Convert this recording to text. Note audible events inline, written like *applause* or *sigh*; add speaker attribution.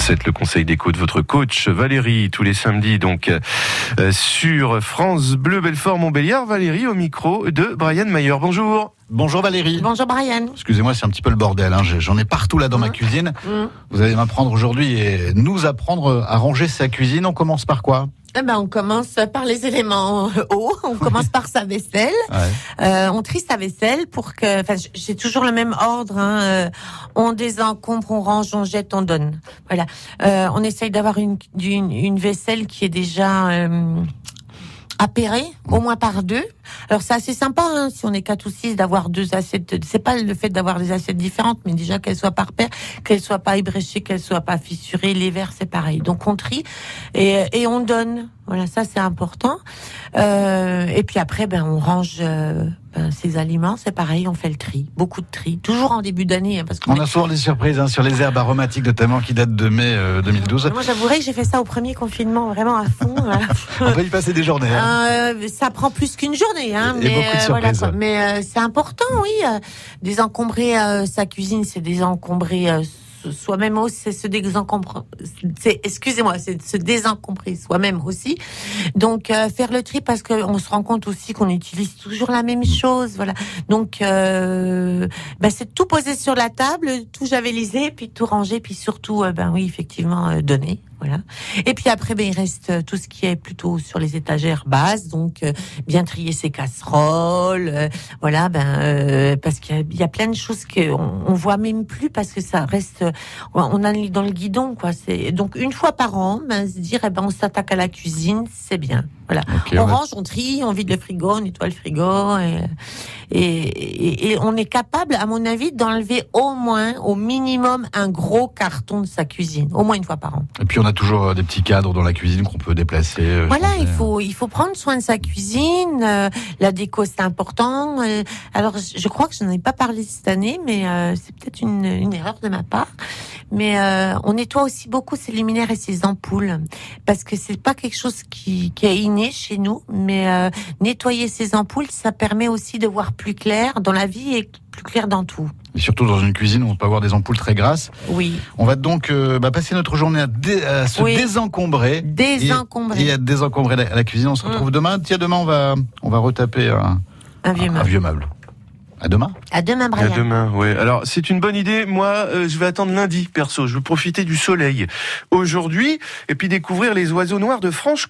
Speaker 1: 7, le conseil d'écho de votre coach Valérie, tous les samedis, donc euh, sur France Bleu Belfort Montbéliard. Valérie au micro de Brian Mayer. Bonjour.
Speaker 2: Bonjour Valérie.
Speaker 3: Bonjour Brian.
Speaker 2: Excusez-moi, c'est un petit peu le bordel. Hein. J'en ai partout là dans ma cuisine. Vous allez m'apprendre aujourd'hui et nous apprendre à ranger sa cuisine. On commence par quoi
Speaker 3: eh ben, on commence par les éléments hauts. On commence par sa vaisselle.
Speaker 2: Ouais.
Speaker 3: Euh, on trie sa vaisselle pour que. Enfin, j'ai toujours le même ordre. Hein. Euh, on désencombre, on range, on jette, on donne. Voilà. Euh, on essaye d'avoir une, une, une vaisselle qui est déjà appairée, au moins par deux. Alors c'est assez sympa hein, si on est quatre ou six d'avoir deux assiettes. C'est pas le fait d'avoir des assiettes différentes, mais déjà qu'elles soient par paire, qu'elles soient pas ébréchées, qu'elles soient pas fissurées. Les verres c'est pareil. Donc on trie et, et on donne. Voilà, ça c'est important. Euh, et puis après, ben on range euh, ben, ses aliments. C'est pareil, on fait le tri, beaucoup de tri, toujours en début d'année, hein, parce qu'on
Speaker 2: On
Speaker 3: est-
Speaker 2: a souvent des surprises hein, sur les herbes aromatiques notamment qui datent de mai euh, 2012.
Speaker 3: Moi, j'avouerais que j'ai fait ça au premier confinement, vraiment à fond. voilà. *laughs*
Speaker 2: On peut y passer des journées. hein.
Speaker 3: Euh, ça prend plus qu'une journée, hein,
Speaker 2: Et
Speaker 3: mais euh, voilà, quoi. Mais euh, c'est important, oui. euh, désencombrer euh, sa cuisine, c'est désencombrer euh, soi-même aussi, c'est se désencombrer. Excusez-moi, c'est se désencombrer soi-même aussi. Donc euh, faire le tri parce qu'on se rend compte aussi qu'on utilise toujours la même chose, voilà. Donc euh, ben, c'est tout poser sur la table, tout javeliser, puis tout ranger, puis surtout, euh, ben oui, effectivement, euh, donner. Voilà. Et puis après, ben, il reste euh, tout ce qui est plutôt sur les étagères basses, donc euh, bien trier ses casseroles, euh, voilà, ben euh, parce qu'il y a, il y a plein de choses qu'on on voit même plus parce que ça reste, euh, on a dans le guidon, quoi. C'est donc une fois par an, ben, se dire, eh ben on s'attaque à la cuisine, c'est bien. Voilà.
Speaker 2: Ok,
Speaker 3: on range, on trie, on vide le frigo, on nettoie le frigo, et, et, et- et on est capable, à mon avis, d'enlever au moins, au minimum, un gros carton de sa cuisine, au moins une fois par an.
Speaker 2: Et puis on a toujours euh, des petits cadres dans la cuisine qu'on peut déplacer. euh,
Speaker 3: Voilà, il faut il faut prendre soin de sa cuisine. euh, la déco c'est important. euh, alors je crois que je n'en ai pas parlé cette année, mais euh, c'est peut-être une, une erreur de ma part. Mais on nettoie aussi beaucoup ses luminaires et ses ampoules parce que c'est pas quelque chose qui, qui est inné chez nous. Mais nettoyer ses ampoules, ça permet aussi de voir plus clair dans la vie et plus clair dans tout.
Speaker 2: Et surtout dans une cuisine où on peut avoir des ampoules très grasses.
Speaker 3: Oui,
Speaker 2: On va donc euh, bah, passer notre journée à, dé- à se
Speaker 3: Oui.
Speaker 2: désencombrer.
Speaker 3: désencombrer
Speaker 2: Et à désencombrer la, la cuisine. On se retrouve demain. Tiens, demain, on va, on va retaper un,
Speaker 3: un vieux
Speaker 2: un
Speaker 3: meuble.
Speaker 2: vieux meuble. À demain.
Speaker 3: À demain,
Speaker 1: À
Speaker 3: Brian.
Speaker 1: demain, ouais. Alors, c'est une bonne idée. Moi, euh, je vais attendre lundi, perso. Je veux profiter du soleil aujourd'hui et puis découvrir les oiseaux noirs de Franche.